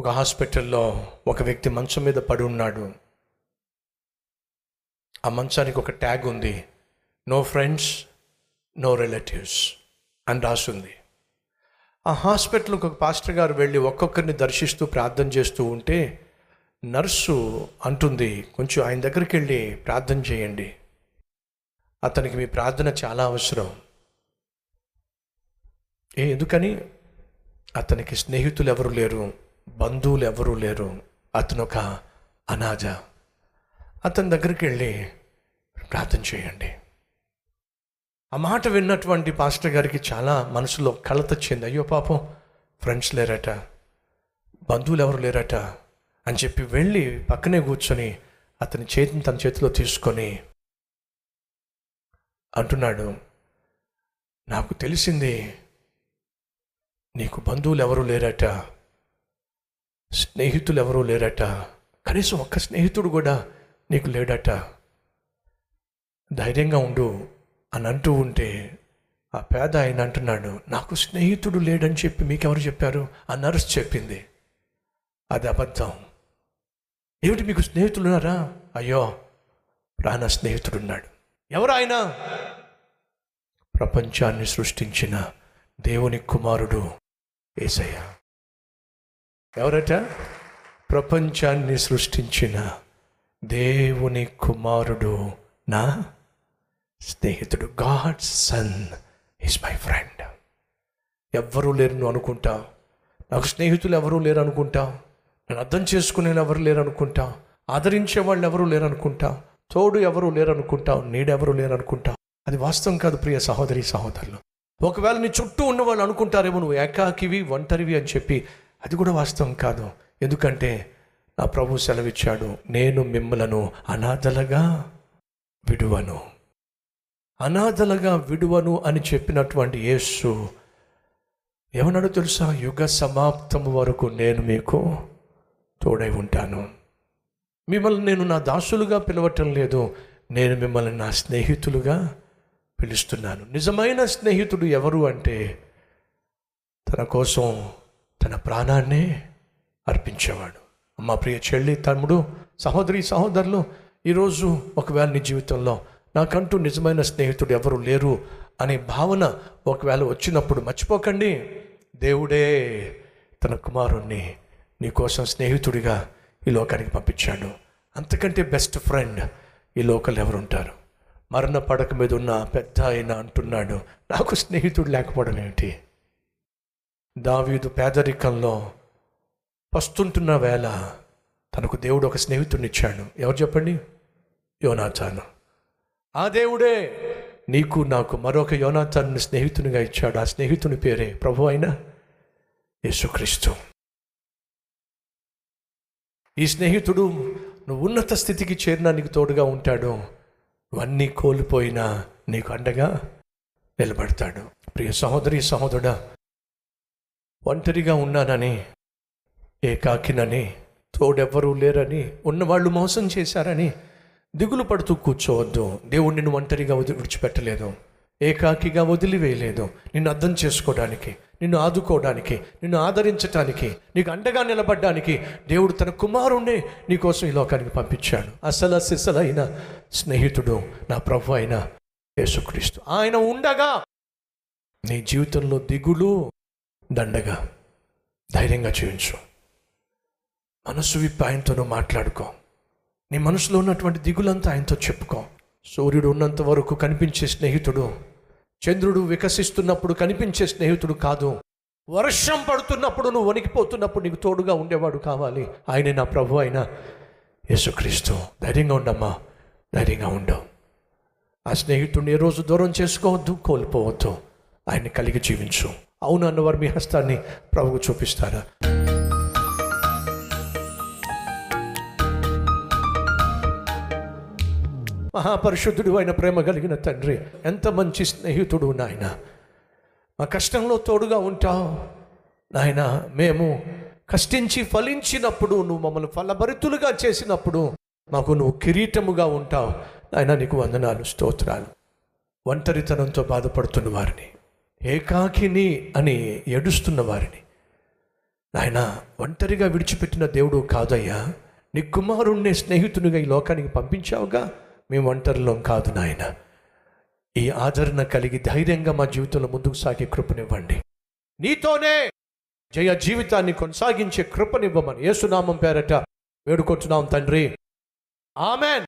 ఒక హాస్పిటల్లో ఒక వ్యక్తి మంచం మీద పడి ఉన్నాడు. ఆ మంచానికి ఒక ట్యాగ్ ఉంది. నో ఫ్రెండ్స్ నో రిలేటివ్స్ అని రాసింది. ఆ హాస్పిటల్కి ఒక పాస్టర్ గారు వెళ్ళి ఒక్కొక్కరిని దర్శిస్తూ ప్రార్థన చేస్తూ ఉంటే నర్సు అంటుంది కొంచెం ఆయన దగ్గరికి వెళ్ళి ప్రార్థన చేయండి. అతనికి మీ ప్రార్థన చాలా అవసరం. ఏ ఎందుకని? అతనికి స్నేహితులు ఎవరు లేరు. బంధువులు ఎవరూ లేరు. అతను ఒక అనాథ. అతని దగ్గరికి వెళ్ళి ప్రార్థన చేయండి. ఆ మాట విన్నటువంటి పాస్టర్ గారికి చాలా మనసులో కలత వచ్చింది అయ్యో పాపం ఫ్రెండ్స్ లేరట బంధువులు ఎవరు లేరట అని చెప్పి వెళ్ళి పక్కనే కూర్చొని అతని చేతిని తన చేతిలో తీసుకొని అంటున్నాడు నాకు తెలిసింది నీకు బంధువులు ఎవరు లేరట స్నేహితులు ఎవరూ లేరట. కనీసం ఒక్క స్నేహితుడు కూడా నీకు లేడట. ధైర్యంగా ఉండు అని అంటూ ఉంటే ఆ పేద ఆయన అంటున్నాడు నాకు స్నేహితుడు లేడని చెప్పి మీకెవరు చెప్పారు? ఆ నర్స్ చెప్పింది. అది అబద్ధం. ఏమిటి మీకు స్నేహితులు ఉన్నారా? అయ్యో ప్రాణ స్నేహితుడున్నాడు ఎవరు ఆయన? ప్రపంచాన్ని సృష్టించిన దేవుని కుమారుడు ఏసయ్య. ఎవరట? ప్రపంచాన్ని సృష్టించిన దేవుని కుమారుడు నా స్నేహితుడు. God son is my friend. ఎవ్వరూ లేరు నువ్వు అనుకుంటావు. నాకు స్నేహితులు ఎవరూ లేరు అనుకుంటావు. నేను అర్థం చేసుకునే ఎవరు లేరు అనుకుంటావు. ఆదరించే వాళ్ళు ఎవరూ లేరు అనుకుంటావు. తోడు ఎవరూ లేరు అనుకుంటావు. నీడెవరూ లేరు అనుకుంటావు. అది వాస్తవం కాదు ప్రియ సహోదరి సహోదరులు. ఒకవేళ నీ చుట్టూ ఉన్న వాళ్ళు అనుకుంటారేమో నువ్వు ఏకాకివి ఒంటరివి అని చెప్పి అది కూడా వాస్తవం కాదు. ఎందుకంటే నా ప్రభు సెలవిచ్చాడు నేను మిమ్మలను అనాథలుగా విడువను. అనాథలుగా విడువను అని చెప్పినటువంటి యేసు ఏమన్నాడో తెలుసా? యుగ సమాప్తం వరకు నేను మీకు తోడై ఉంటాను. మిమ్మల్ని నేను నా దాసులుగా పిలవటం లేదు. నేను మిమ్మల్ని నా స్నేహితులుగా పిలుస్తున్నాను. నిజమైన స్నేహితుడు ఎవరు అంటే తన కోసం తన ప్రాణాన్నే అర్పించేవాడు. అమ్మ ప్రియ చెల్లి తమ్ముడు సహోదరి సహోదరులు ఈరోజు ఒకవేళ నీ జీవితంలో నాకంటూ నిజమైన స్నేహితుడు ఎవరు లేరు అనే భావన ఒకవేళ వచ్చినప్పుడు మర్చిపోకండి. దేవుడే తన కుమారుణ్ణి నీకోసం స్నేహితుడిగా ఈ లోకానికి పంపించాడు. అంతకంటే బెస్ట్ ఫ్రెండ్ ఈ లోకల్ ఎవరుంటారు? మరణ పడక మీద ఉన్న పెద్ద ఆయన అంటున్నాడు నాకు స్నేహితుడు లేకపోవడం ఏమిటి? దావీదు పేదరికంలో పస్తుంటున్న వేళ తనకు దేవుడు ఒక స్నేహితుడిని ఇచ్చాడు ఎవరు చెప్పండి? యోనాథాను ఆ దేవుడే నీకు నాకు మరొక యోనాథాను స్నేహితునిగా ఇచ్చాడు. ఆ స్నేహితుని పేరే ప్రభు అయిన యేసుక్రీస్తు. ఈ స్నేహితుడు నువ్వు ఉన్నత స్థితికి చేరినా నీకు తోడుగా ఉంటాడు. ఇవన్నీ కోల్పోయినా నీకు అండగా నిలబడతాడు. ప్రియ సహోదరి సహోదరుడా ఒంటరిగా ఉన్నానని ఏకాకినని తోడెవ్వరూ లేరని ఉన్నవాళ్ళు మోసం చేశారని దిగులు పడుతూ కూర్చోవద్దు. దేవుడు నిన్ను ఒంటరిగా వదిలి విడిచిపెట్టలేదు. ఏకాకిగా వదిలివేయలేదు. నిన్ను అర్థం చేసుకోవడానికి నిన్ను ఆదుకోవడానికి నిన్ను ఆదరించటానికి నీకు అండగా నిలబడ్డానికి దేవుడు తన కుమారుణ్ణి నీకోసం ఈ లోకానికి పంపించాడు. అసల సిసలైన స్నేహితుడు నా ప్రభు అయిన యేసుక్రీస్తు. ఆయన ఉండగా నీ జీవితంలో దిగులు దండగా ధైర్యంగా జీవించు మనసు విప్పి ఆయనతోనూ మాట్లాడుకో. నీ మనసులో ఉన్నటువంటి దిగులంతా ఆయనతో చెప్పుకో. సూర్యుడు ఉన్నంత వరకు కనిపించే స్నేహితుడు చంద్రుడు వికసిస్తున్నప్పుడు కనిపించే స్నేహితుడు కాదు. వర్షం పడుతున్నప్పుడు నువ్వు వణికిపోతున్నప్పుడు నీకు తోడుగా ఉండేవాడు కావాలి. ఆయనే నా ప్రభు అయిన యేసుక్రీస్తు. ధైర్యంగా ఉండమ్మా. ధైర్యంగా ఉండవు ఆ స్నేహితుడిని ఏ రోజు దూరం చేసుకోవద్దు కోల్పోవద్దు. ఆయన్ని కలిగి జీవించు. అవును అన్నవారు మీ హస్తాన్ని ప్రభుకు చూపిస్తారా? మహాపరిశుద్ధుడు అయిన ప్రేమ కలిగిన తండ్రి ఎంత మంచి స్నేహితుడు నాయన. మా కష్టంలో తోడుగా ఉంటావు. నాయన మేము కష్టించి ఫలించినప్పుడు నువ్వు మమ్మల్ని ఫలభరితులుగా చేసినప్పుడు మాకు నువ్వు కిరీటముగా ఉంటావు. నాయన నీకు వందనాలు స్తోత్రాలు. ఒంటరితనంతో బాధపడుతున్న వారిని. ఏకాకిని అని ఏడుస్తున్న వారిని. నాయన ఒంటరిగా విడిచిపెట్టిన దేవుడు కాదయ్యా నీ కుమారుణ్ణి స్నేహితునిగా ఈ లోకానికి పంపించావుగా మేము ఒంటరిలో కాదు నాయన. ఈ ఆదరణ కలిగి ధైర్యంగా మా జీవితంలో ముందుకు సాగే కృపనివ్వండి. నీతోనే జయ జీవితాన్ని కొనసాగించే కృపనివ్వమని యేసునామం పేరట వేడుకొచ్చున్నాం తండ్రి. ఆమెన్.